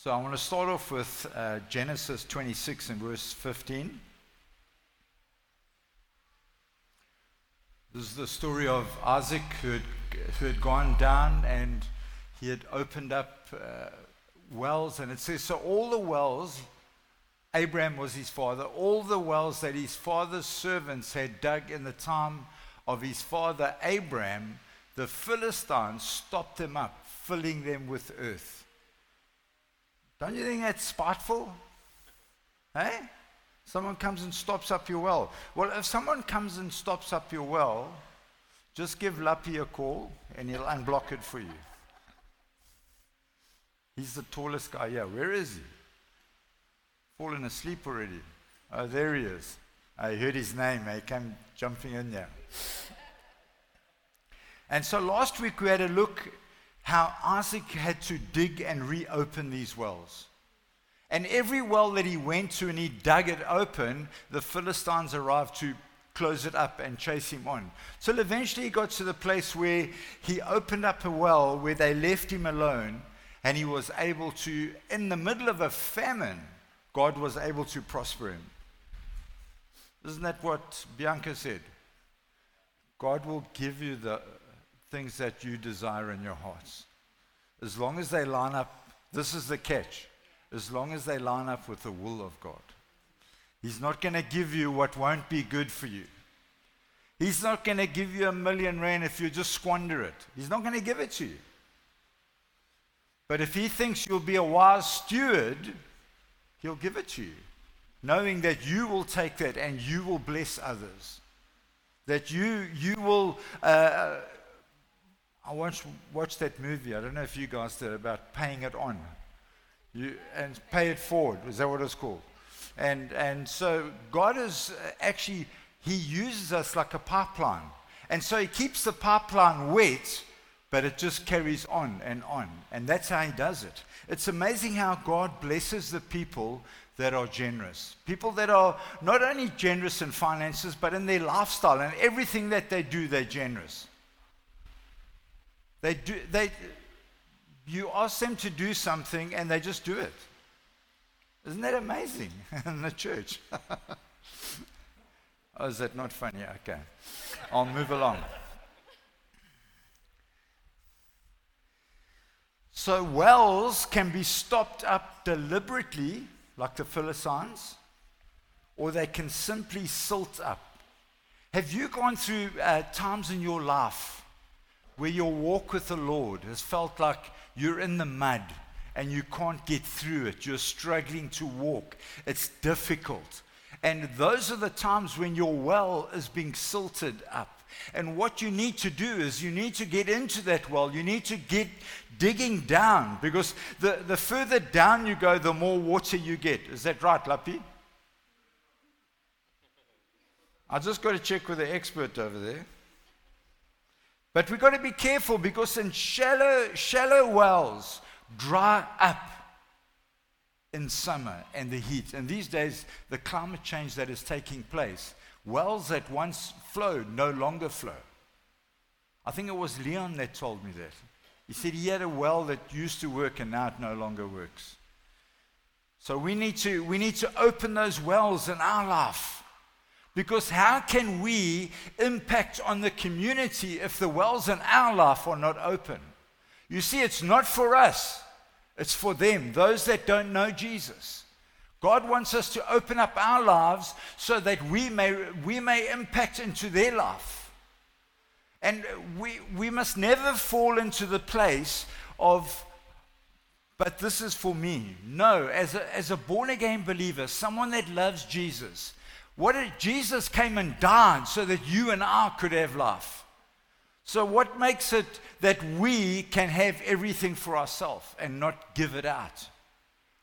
So I want to start off with uh, Genesis 26 and verse 15. This is the story of Isaac who had, who had gone down and he had opened up uh, wells. And it says, So all the wells, Abraham was his father, all the wells that his father's servants had dug in the time of his father Abraham, the Philistines stopped them up, filling them with earth. Don't you think that's spiteful? Hey? Someone comes and stops up your well. Well, if someone comes and stops up your well, just give Lappy a call and he'll unblock it for you. He's the tallest guy here. Where is he? Fallen asleep already. Oh, there he is. I heard his name. He came jumping in there. And so last week we had a look how Isaac had to dig and reopen these wells. And every well that he went to and he dug it open, the Philistines arrived to close it up and chase him on. So eventually he got to the place where he opened up a well where they left him alone and he was able to, in the middle of a famine, God was able to prosper him. Isn't that what Bianca said? God will give you the things that you desire in your hearts. As long as they line up, this is the catch as long as they line up with the will of God. He's not going to give you what won't be good for you. He's not going to give you a million rand if you just squander it. He's not going to give it to you. But if he thinks you'll be a wise steward, he'll give it to you, knowing that you will take that and you will bless others. That you, you will. Uh, I once watched that movie. I don't know if you guys did about paying it on. You, and pay it forward. Is that what it's called? And, and so God is uh, actually, He uses us like a pipeline. And so He keeps the pipeline wet, but it just carries on and on. And that's how He does it. It's amazing how God blesses the people that are generous. People that are not only generous in finances, but in their lifestyle and everything that they do, they're generous. They do, they, you ask them to do something and they just do it. Isn't that amazing in the church? oh, is that not funny? Okay. I'll move along. So, wells can be stopped up deliberately, like the Philistines, or they can simply silt up. Have you gone through uh, times in your life where your walk with the Lord has felt like you're in the mud and you can't get through it. You're struggling to walk. It's difficult. And those are the times when your well is being silted up. And what you need to do is you need to get into that well. You need to get digging down because the, the further down you go, the more water you get. Is that right, Lappy? I just got to check with the expert over there. But we've got to be careful because in shallow, shallow wells dry up in summer and the heat. And these days, the climate change that is taking place, wells that once flowed no longer flow. I think it was Leon that told me that. He said he had a well that used to work and now it no longer works. So we need to, we need to open those wells in our life. Because how can we impact on the community if the wells in our life are not open? You see, it's not for us, it's for them, those that don't know Jesus. God wants us to open up our lives so that we may, we may impact into their life. And we, we must never fall into the place of, but this is for me. No, as a, as a born again believer, someone that loves Jesus, what did, Jesus came and died so that you and I could have life. So, what makes it that we can have everything for ourselves and not give it out?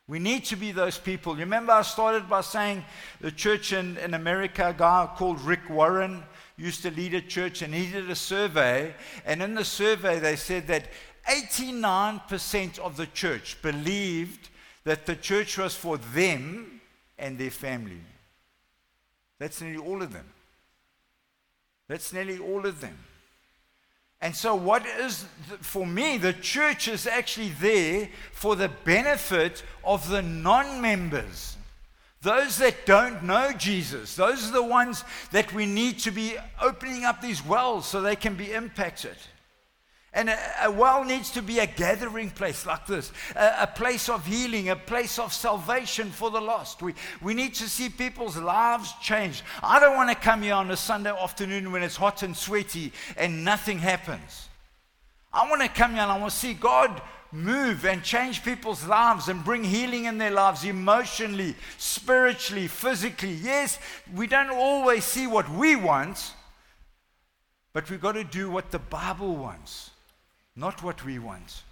We need to be those people. You remember, I started by saying the church in, in America, a guy called Rick Warren used to lead a church, and he did a survey. And in the survey, they said that 89% of the church believed that the church was for them and their family. That's nearly all of them. That's nearly all of them. And so, what is, for me, the church is actually there for the benefit of the non members. Those that don't know Jesus, those are the ones that we need to be opening up these wells so they can be impacted. And a, well needs to be a gathering place like this, a, a, place of healing, a place of salvation for the lost. We, we need to see people's lives change. I don't want to come here on a Sunday afternoon when it's hot and sweaty and nothing happens. I want to come here and I want to see God move and change people's lives and bring healing in their lives emotionally, spiritually, physically. Yes, we don't always see what we want, but we've got to do what the Bible wants not what we want.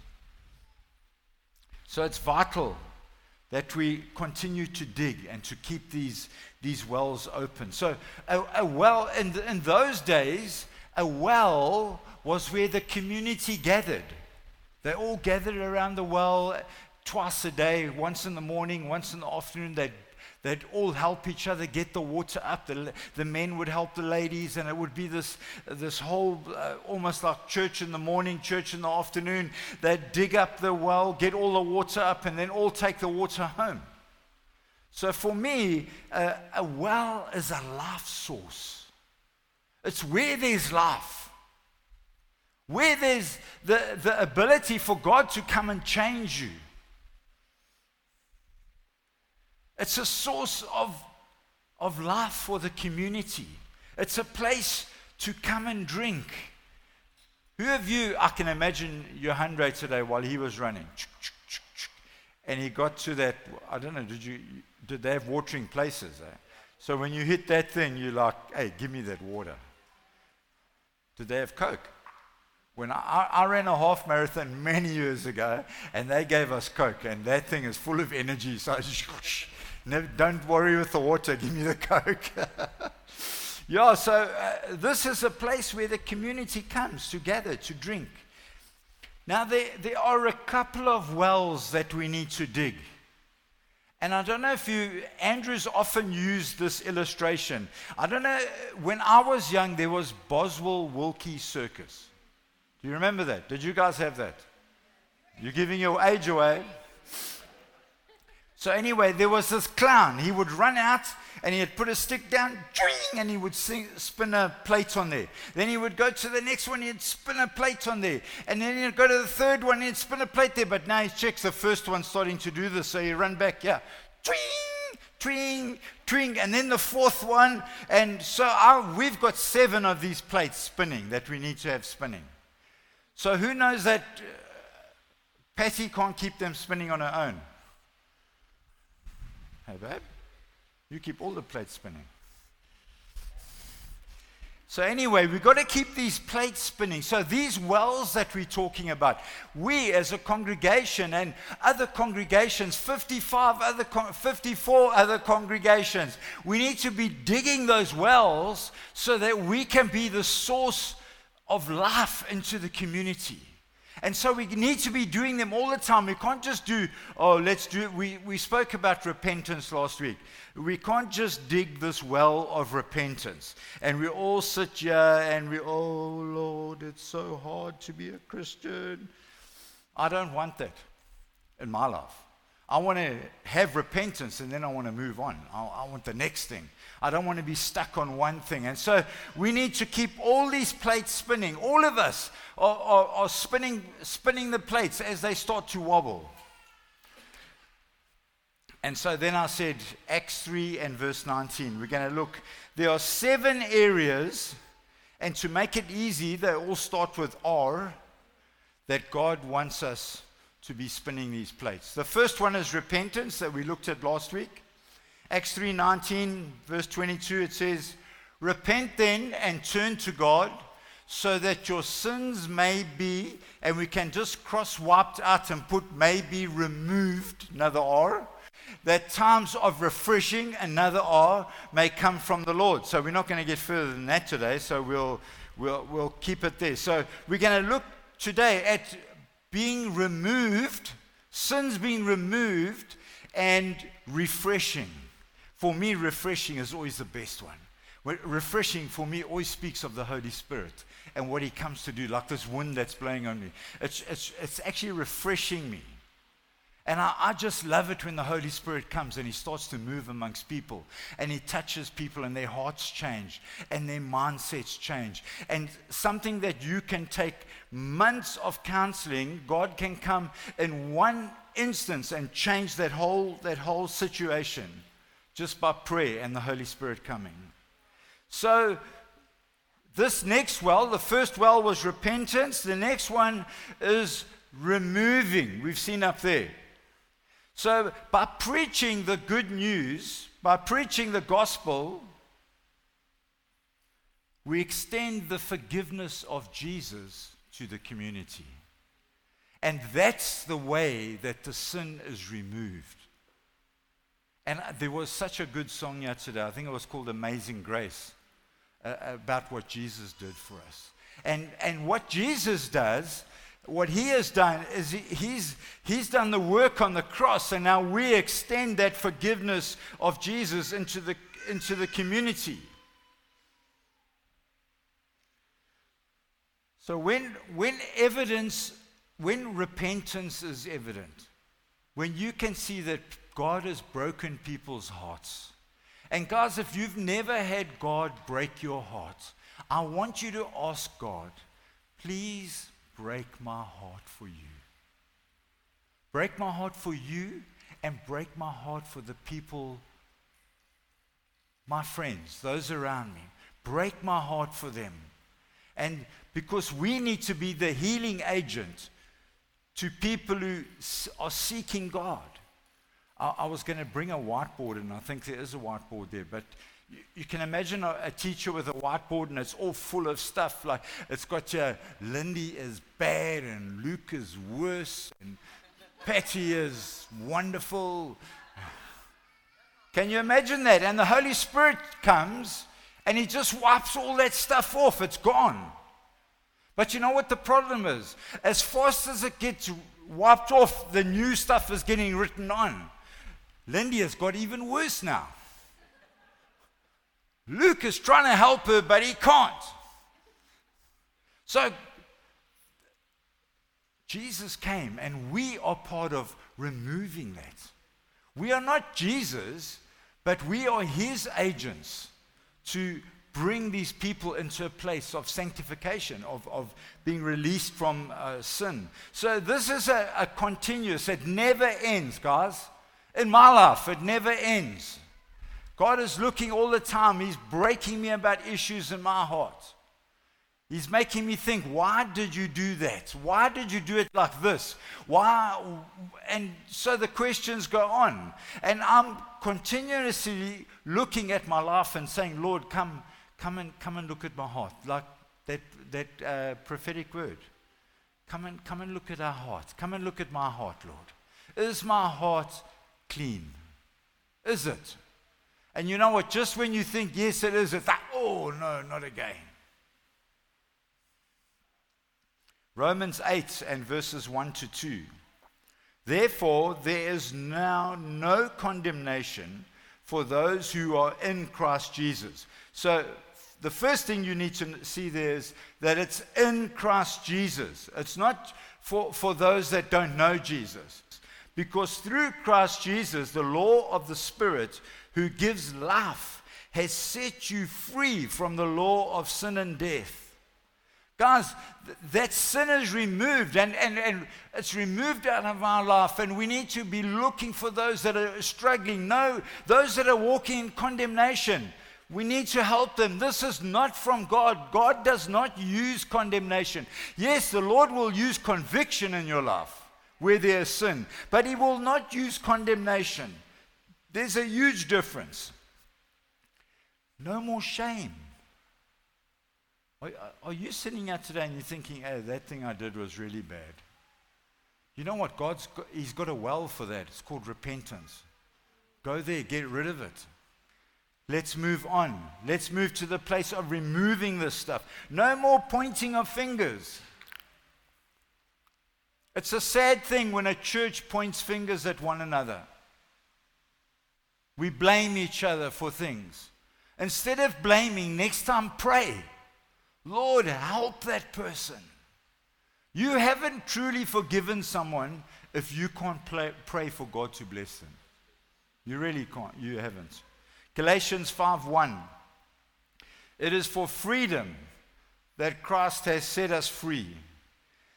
So it's vital that we continue to dig and to keep these, these wells open. So, a, a well, in, in those days, a well was where the community gathered. They all gathered around the well twice a day, once in the morning, once in the afternoon. They'd They'd all help each other get the water up. The, the men would help the ladies, and it would be this, this whole uh, almost like church in the morning, church in the afternoon. They'd dig up the well, get all the water up, and then all take the water home. So for me, uh, a well is a life source. It's where there's life, where there's the, the ability for God to come and change you. It's a source of, of life for the community. It's a place to come and drink. Who of you, I can imagine Johan Ray today while he was running, and he got to that, I don't know, did you, did they have watering places? Eh? So when you hit that thing, you're like, hey, give me that water. Did they have Coke? When I, I, ran a half marathon many years ago, and they gave us Coke, and that thing is full of energy. So Never, don't worry with the water, give me the Coke. yeah, so uh, this is a place where the community comes together to drink. Now, there, there are a couple of wells that we need to dig. And I don't know if you, Andrew's often used this illustration. I don't know, when I was young, there was Boswell Wilkie Circus. Do you remember that? Did you guys have that? You're giving your age away. So, anyway, there was this clown. He would run out and he'd put a stick down, and he would sing, spin a plate on there. Then he would go to the next one, he'd spin a plate on there. And then he'd go to the third one, he'd spin a plate there. But now he checks the first one starting to do this, so he run back, yeah. Twing, twing, twing, and then the fourth one. And so our, we've got seven of these plates spinning that we need to have spinning. So who knows that uh, Patty can't keep them spinning on her own? Hey, babe, you keep all the plates spinning. So, anyway, we've got to keep these plates spinning. So, these wells that we're talking about, we as a congregation and other congregations, 55 other, 54 other congregations, we need to be digging those wells so that we can be the source of life into the community. And so we need to be doing them all the time. We can't just do, oh, let's do it. We, we spoke about repentance last week. We can't just dig this well of repentance. And we all sit here and we, oh, Lord, it's so hard to be a Christian. I don't want that in my life. I want to have repentance and then I want to move on. I, I want the next thing. I don't want to be stuck on one thing. And so we need to keep all these plates spinning. All of us are, are, are spinning, spinning the plates as they start to wobble. And so then I said, Acts 3 and verse 19. We're going to look. There are seven areas, and to make it easy, they all start with R, that God wants us to be spinning these plates. The first one is repentance that we looked at last week. Acts 3:19 verse 22 it says, "Repent then and turn to God so that your sins may be and we can just cross wiped out and put may be removed another R that times of refreshing another R may come from the Lord." So we're not going to get further than that today, so we'll we'll we'll keep it there. So we're going to look today at being removed, sins being removed and refreshing. For me, refreshing is always the best one. refreshing for me always speaks of the Holy Spirit and what He comes to do, like this wind that's blowing on me. It's, it's, it's actually refreshing me. And I, I, just love it when the Holy Spirit comes and He starts to move amongst people and He touches people and their hearts change and their mindsets change. And something that you can take months of counseling, God can come in one instance and change that whole, that whole situation just by prayer and the Holy Spirit coming. So, this next well, the first well was repentance, the next one is removing. We've seen up there. So, by preaching the good news, by preaching the gospel, we extend the forgiveness of Jesus to the community. And that's the way that the sin is removed. And there was such a good song yesterday. I think it was called Amazing Grace uh, about what Jesus did for us. And, and what Jesus does what he has done is he, he's, he's done the work on the cross, and now we extend that forgiveness of Jesus into the, into the community. So when, when evidence, when repentance is evident, when you can see that God has broken people's hearts, and guys, if you've never had God break your heart, I want you to ask God, please break my heart for you. Break my heart for you and break my heart for the people, my friends, those around me. Break my heart for them. And because we need to be the healing agent to people who are seeking God. I, I was going to bring a whiteboard, and I think there is a whiteboard there, but you, can imagine a, a, teacher with a whiteboard and it's all full of stuff. Like it's got your Lindy is bad and Luke is worse and Patty is wonderful. Can you imagine that? And the Holy Spirit comes and he just wipes all that stuff off. It's gone. But you know what the problem is? As fast as it gets wiped off, the new stuff is getting written on. Lindy has got even worse now. Luke is trying to help her, but he can't. So, Jesus came, and we are part of removing that. We are not Jesus, but we are his agents to bring these people into a place of sanctification, of, of being released from uh, sin. So, this is a, a continuous, it never ends, guys. In my life, it never ends. God is looking all the time. He's breaking me about issues in my heart. He's making me think, why did you do that? Why did you do it like this? Why? And so the questions go on. And I'm continuously looking at my life and saying, Lord, come, come and come and look at my heart. Like that, that uh, prophetic word. Come and, come and look at our heart. Come and look at my heart, Lord. Is my heart clean? Is it? And you know what? Just when you think, yes, it is, it's like, oh, no, not again. Romans 8 and verses 1 to 2. Therefore, there is now no condemnation for those who are in Christ Jesus. So, the first thing you need to see there is that it's in Christ Jesus. It's not for, for those that don't know Jesus. Because through Christ Jesus, the law of the Spirit who gives life has set you free from the law of sin and death. Guys, th- that sin is removed and, and, and it's removed out of our life, and we need to be looking for those that are struggling. No, those that are walking in condemnation. We need to help them. This is not from God. God does not use condemnation. Yes, the Lord will use conviction in your life where there is sin, but He will not use condemnation. There's a huge difference. No more shame. Are, you sitting out today and you're thinking, hey, that thing I did was really bad? You know what? God's got, He's got a well for that. It's called repentance. Go there, get rid of it. Let's move on. Let's move to the place of removing this stuff. No more pointing of fingers. It's a sad thing when a church points fingers at one another. We blame each other for things. Instead of blaming, next time pray. Lord, help that person. You haven't truly forgiven someone if you can't play, pray for God to bless them. You really can't. You haven't. Galatians 5:1. It is for freedom that Christ has set us free.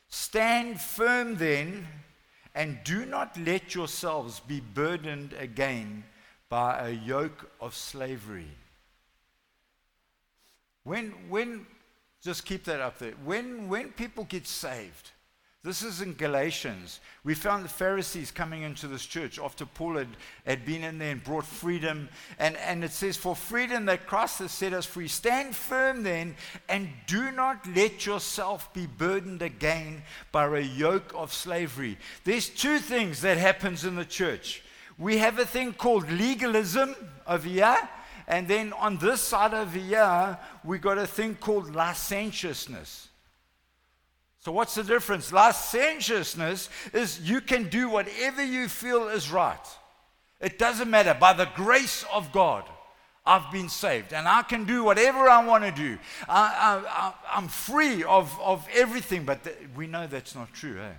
Stand firm then, and do not let yourselves be burdened again by a yoke of slavery. When, when, just keep that up there. When, when people get saved, this is in Galatians. We found the Pharisees coming into this church after Paul had, had been in there and brought freedom. And, and it says, For freedom that Christ has set us free. Stand firm then, and do not let yourself be burdened again by a yoke of slavery. There's two things that happens in the church. We have a thing called legalism over here. And then on this side of here, we got a thing called licentiousness. So, what's the difference? Licentiousness is you can do whatever you feel is right. It doesn't matter. By the grace of God, I've been saved and I can do whatever I want to do. I, am free of, of everything, but we know that's not true. Eh?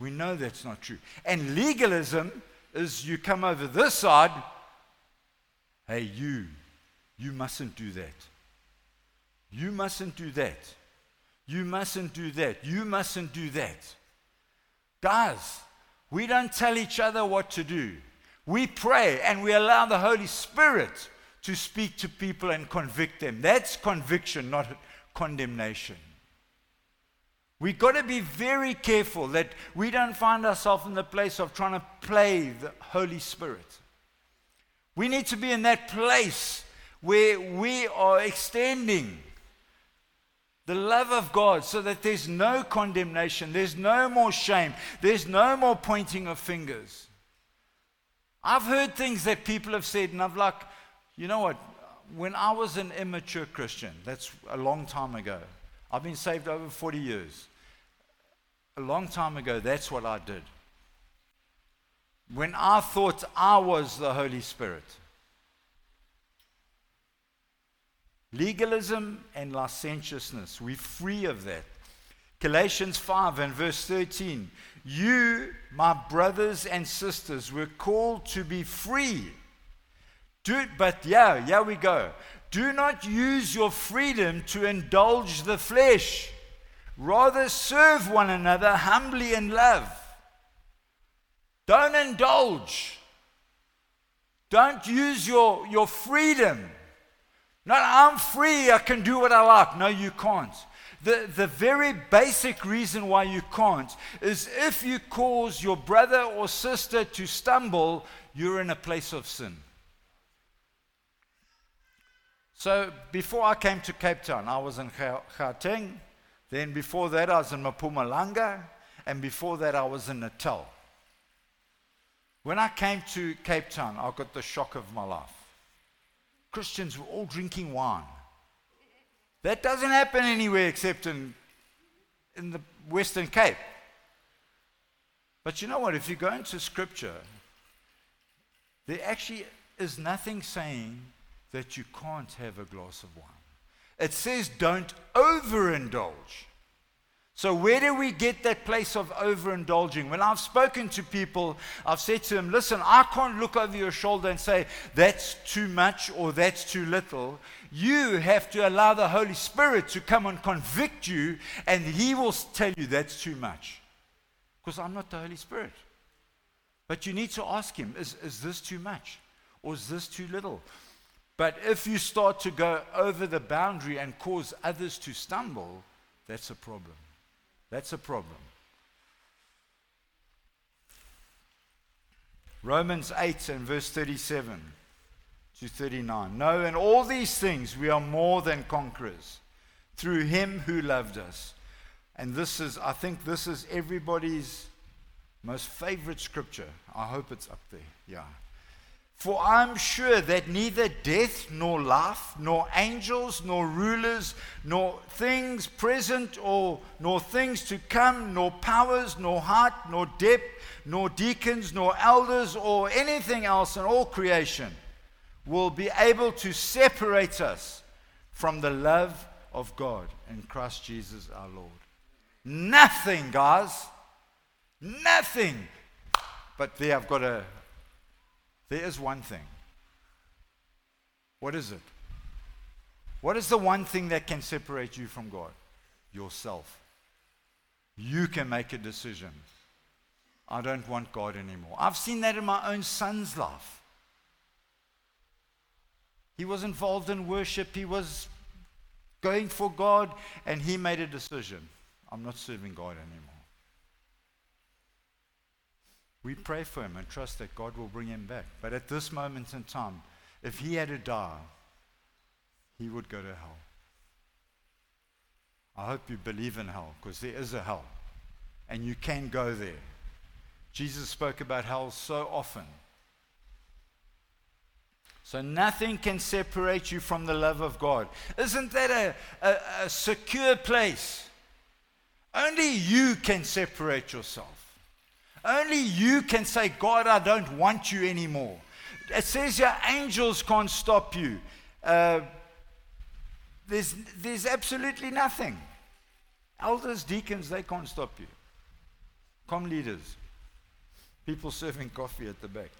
We know that's not true. And legalism is you come over this side, hey, you, you mustn't do that. You mustn't do that. You mustn't do that. You mustn't do that. Guys, we don't tell each other what to do. We pray and we allow the Holy Spirit to speak to people and convict them. That's conviction, not condemnation. We've got to be very careful that we don't find ourselves in the place of trying to play the Holy Spirit. We need to be in that place where we are extending the love of God, so that there's no condemnation, there's no more shame, there's no more pointing of fingers. I've heard things that people have said, and I've like, you know what? When I was an immature Christian, that's a long time ago. I've been saved over 40 years. A long time ago, that's what I did. When I thought I was the Holy Spirit. Legalism and licentiousness, we're free of that. Galatians 5 and verse 13. You, my brothers and sisters, were called to be free. Do, but yeah, yeah, we go. Do not use your freedom to indulge the flesh. Rather, serve one another humbly in love. Don't indulge. Don't use your, your freedom not, I'm free, I can do what I like. No, you can't. The, the very basic reason why you can't is if you cause your brother or sister to stumble, you're in a place of sin. So before I came to Cape Town, I was in Gauteng. Then before that, I was in Mpumalanga. And before that, I was in Natal. When I came to Cape Town, I got the shock of my life. Christians were all drinking wine. That doesn't happen anywhere except in, in the Western Cape. But you know what? If you go into Scripture, there actually is nothing saying that you can't have a glass of wine. It says don't overindulge. So, where do we get that place of overindulging? When I've spoken to people, I've said to them, listen, I can't look over your shoulder and say, that's too much or that's too little. You have to allow the Holy Spirit to come and convict you, and He will tell you that's too much. Because I'm not the Holy Spirit. But you need to ask Him, is, is this too much? Or is this too little? But if you start to go over the boundary and cause others to stumble, that's a problem. That's a problem. Romans 8 and verse 37 to 39. No, in all these things we are more than conquerors through him who loved us. And this is, I think, this is everybody's most favorite scripture. I hope it's up there. Yeah. For I'm sure that neither death, nor life, nor angels, nor rulers, nor things present, or nor things to come, nor powers, nor height, nor depth, nor deacons, nor elders, or anything else in all creation will be able to separate us from the love of God in Christ Jesus our Lord. Nothing, guys. Nothing. But there I've got a there is one thing. What is it? What is the one thing that can separate you from God? Yourself. You can make a decision. I don't want God anymore. I've seen that in my own son's life. He was involved in worship, he was going for God, and he made a decision I'm not serving God anymore. We pray for him and trust that God will bring him back. But at this moment in time, if he had to die, he would go to hell. I hope you believe in hell because there is a hell and you can go there. Jesus spoke about hell so often. So nothing can separate you from the love of God. Isn't that a, a, a secure place? Only you can separate yourself. Only you can say, God, I don't want you anymore. It says your angels can't stop you. Uh, there's, there's absolutely nothing. Elders, deacons, they can't stop you. Com leaders, people serving coffee at the back.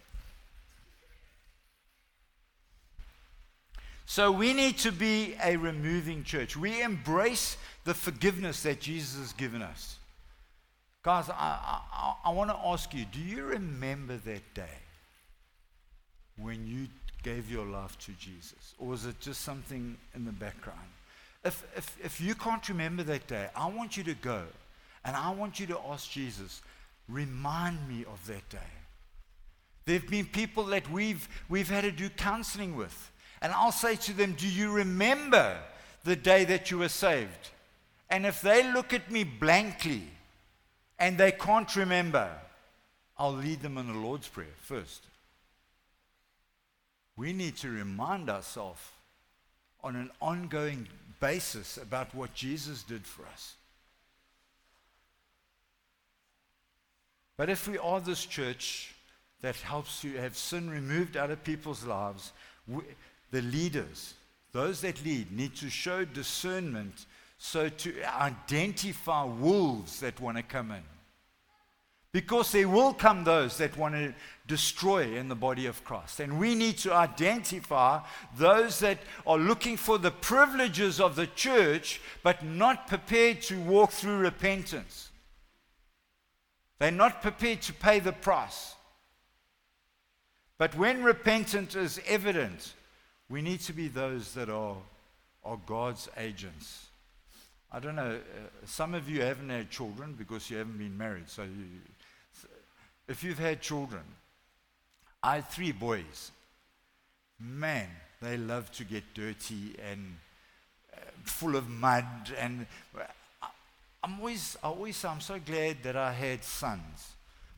So we need to be a removing church. We embrace the forgiveness that Jesus has given us. Guys, I, I, I want to ask you do you remember that day when you gave your life to Jesus? Or was it just something in the background? If, if, if you can't remember that day, I want you to go and I want you to ask Jesus, remind me of that day. There have been people that we've, we've had to do counseling with. And I'll say to them, Do you remember the day that you were saved? And if they look at me blankly and they can't remember, I'll lead them in the Lord's Prayer first. We need to remind ourselves on an ongoing basis about what Jesus did for us. But if we are this church that helps you have sin removed out of people's lives, we, the leaders, those that lead, need to show discernment so to identify wolves that want to come in. Because there will come those that want to destroy in the body of Christ. And we need to identify those that are looking for the privileges of the church, but not prepared to walk through repentance. They're not prepared to pay the price. But when repentance is evident, we need to be those that are, are God's agents. I don't know, uh, some of you haven't had children because you haven't been married. So, you, if you've had children, I had three boys. Man, they love to get dirty and uh, full of mud. And uh, I'm always, I always say, I'm so glad that I had sons.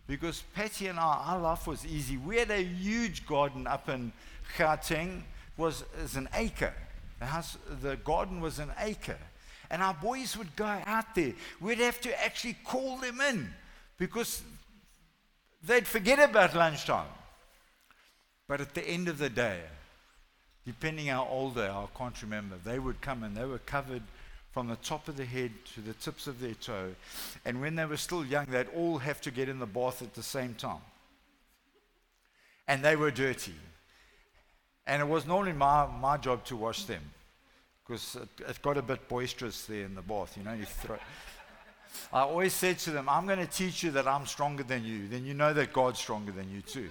Because Patty and I, our life was easy. We had a huge garden up in Gauteng was is an acre. The, house, the garden was an acre. And our boys would go out there. We'd have to actually call them in because they'd forget about lunchtime. But at the end of the day, depending how old they are, I can't remember, they would come and they were covered from the top of the head to the tips of their toe. And when they were still young, they'd all have to get in the bath at the same time. And they were dirty. And it was normally my, my job to wash them because it, it, got a bit boisterous there in the bath. You know, you throw. I always said to them, I'm going to teach you that I'm stronger than you. Then you know that God's stronger than you too.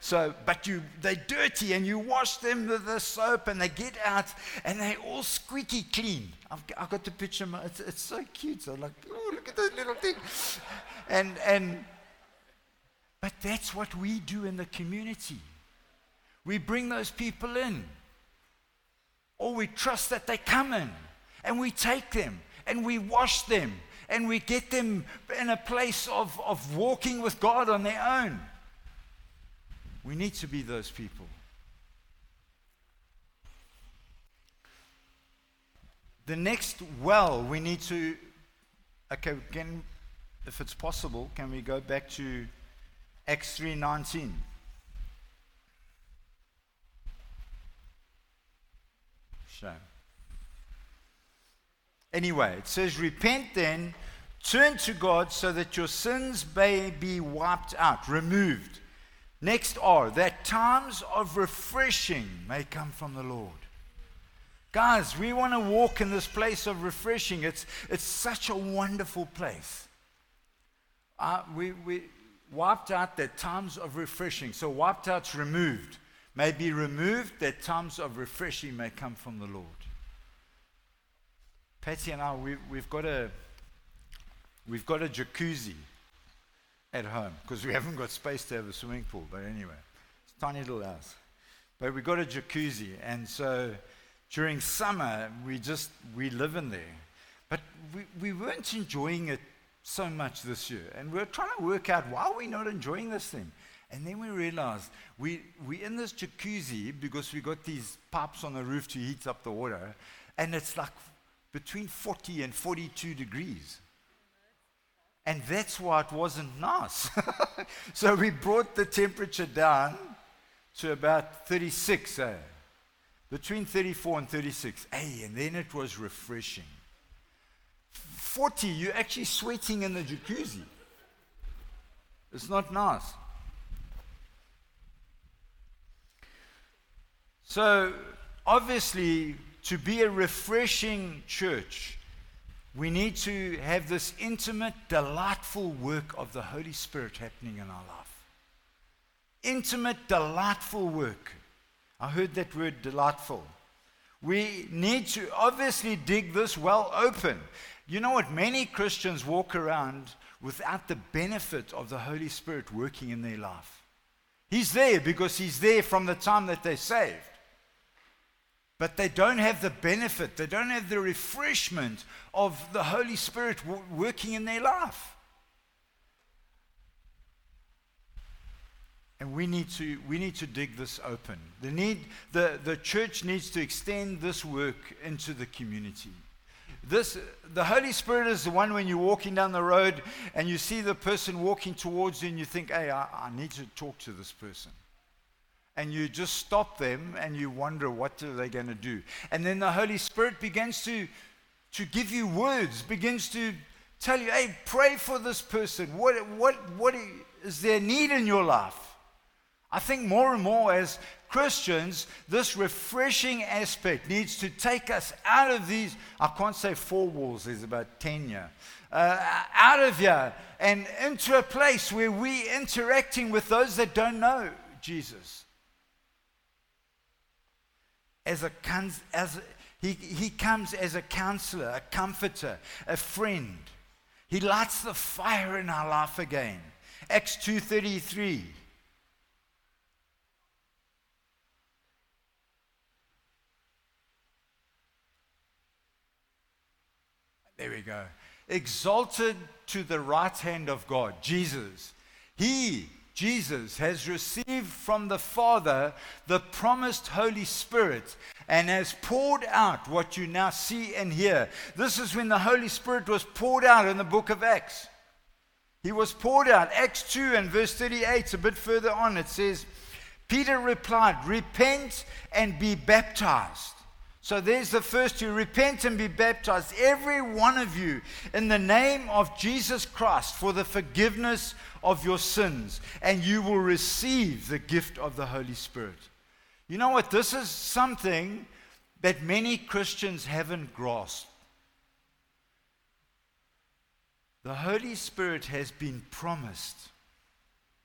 So, but you, they're dirty and you wash them with the soap and they get out and they're all squeaky clean. I've, I've got to picture, my, it's, it's so cute. So like, oh, look at that little thing. And, and, but that's what we do in the community. We bring those people in. Or we trust that they come in and we take them and we wash them and we get them in a place of, of walking with God on their own. We need to be those people. The next well, we need to, okay, can, if it's possible, can we go back to Acts 3.19? Shame. Anyway, it says, Repent then, turn to God so that your sins may be wiped out, removed. Next are that times of refreshing may come from the Lord. Guys, we want to walk in this place of refreshing. It's, it's such a wonderful place. Uh, we, we wiped out that times of refreshing. So, wiped out's removed. May be removed that times of refreshing may come from the Lord. Patty and I, we, we've, got a, we've got a jacuzzi at home because we haven't got space to have a swimming pool. But anyway, it's tiny little house. But we've got a jacuzzi. And so during summer, we just, we live in there. But we, we weren't enjoying it so much this year. And we are trying to work out why are we not enjoying this thing? And then we realized we, we're in this jacuzzi because we got these pipes on the roof to heat up the water. And it's like between 40 and 42 degrees. And that's why it wasn't nice. so we brought the temperature down to about 36. Eh? between 34 and 36. Hey, and then it was refreshing. 40, you're actually sweating in the jacuzzi. It's not nice. So, obviously, to be a refreshing church, we need to have this intimate, delightful work of the Holy Spirit happening in our life. Intimate, delightful work. I heard that word delightful. We need to obviously dig this well open. You know what? Many Christians walk around without the benefit of the Holy Spirit working in their life. He's there because He's there from the time that they're saved. But they don't have the benefit, they don't have the refreshment of the Holy Spirit working in their life. And we need to, we need to dig this open. The, need, the, the church needs to extend this work into the community. This, the Holy Spirit is the one when you're walking down the road and you see the person walking towards you and you think, hey, I, I need to talk to this person. And you just stop them and you wonder what are they going to do. And then the Holy Spirit begins to, to give you words, begins to tell you, hey, pray for this person. What, what, what is their need in your life? I think more and more as Christians, this refreshing aspect needs to take us out of these, I can't say four walls, there's about 10 here, uh, out of here and into a place where we're interacting with those that don't know Jesus. As a, as a, he, he comes as a counselor, a comforter, a friend. He lights the fire in our life again. Acts 2.33 There we go. Exalted to the right hand of God, Jesus. He, Jesus, has received from the Father the promised Holy Spirit and has poured out what you now see and hear. This is when the Holy Spirit was poured out in the book of Acts. He was poured out. Acts 2 and verse 38, a bit further on, it says, Peter replied, Repent and be baptized so there's the first two repent and be baptized, every one of you, in the name of Jesus Christ for the forgiveness of your sins, and you will receive the gift of the Holy Spirit. You know what? This is something that many Christians haven't grasped. The Holy Spirit has been promised.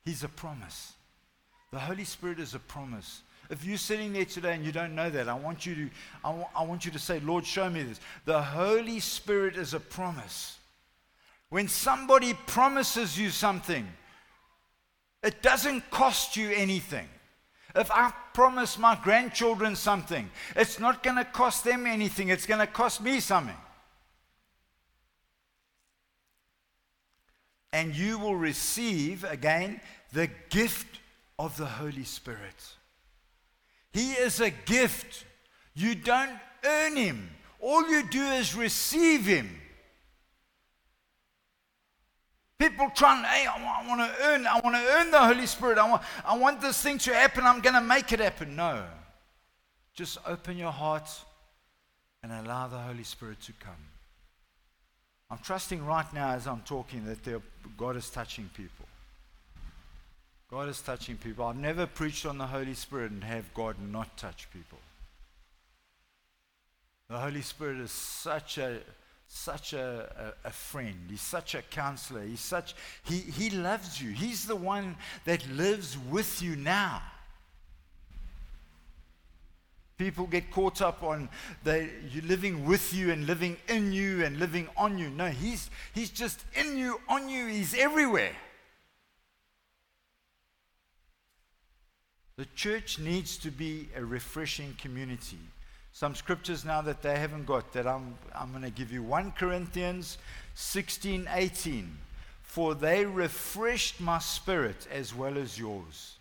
He's a promise. The Holy Spirit is a promise. If you're sitting there today and you don't know that, I want you to, I, w- I want you to say, Lord, show me this. The Holy Spirit is a promise. When somebody promises you something, it doesn't cost you anything. If I promise my grandchildren something, it's not going to cost them anything, it's going to cost me something. And you will receive, again, the gift of the Holy Spirit. He is a gift. You don't earn him. All you do is receive him. People try and, hey, I want to earn, I want to earn the Holy Spirit. I want, I want this thing to happen. I'm going to make it happen. No. Just open your heart, and allow the Holy Spirit to come. I'm trusting right now as I'm talking that God is touching people. God is touching people. I've never preached on the Holy Spirit and have God not touch people. The Holy Spirit is such a such a, a, a, friend. He's such a counselor. He's such he, he loves you. He's the one that lives with you now. People get caught up on they you living with you and living in you and living on you. No, he's he's just in you, on you, he's everywhere. The church needs to be a refreshing community some scriptures now that they haven't got that I'm, I'm going to give you 1 Corinthians 16 18. For they refreshed my spirit as well as yours.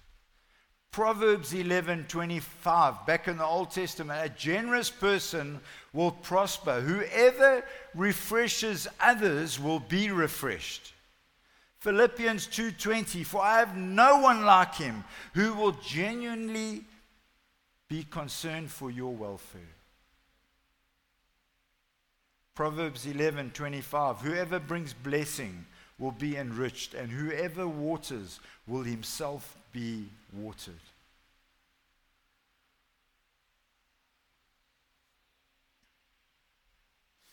Proverbs 11 25, back in the Old Testament, a generous person will prosper. Whoever refreshes others will be refreshed. Philippians 2:20 For I have no one like him who will genuinely be concerned for your welfare. Proverbs 11:25 Whoever brings blessing will be enriched and whoever waters will himself be watered.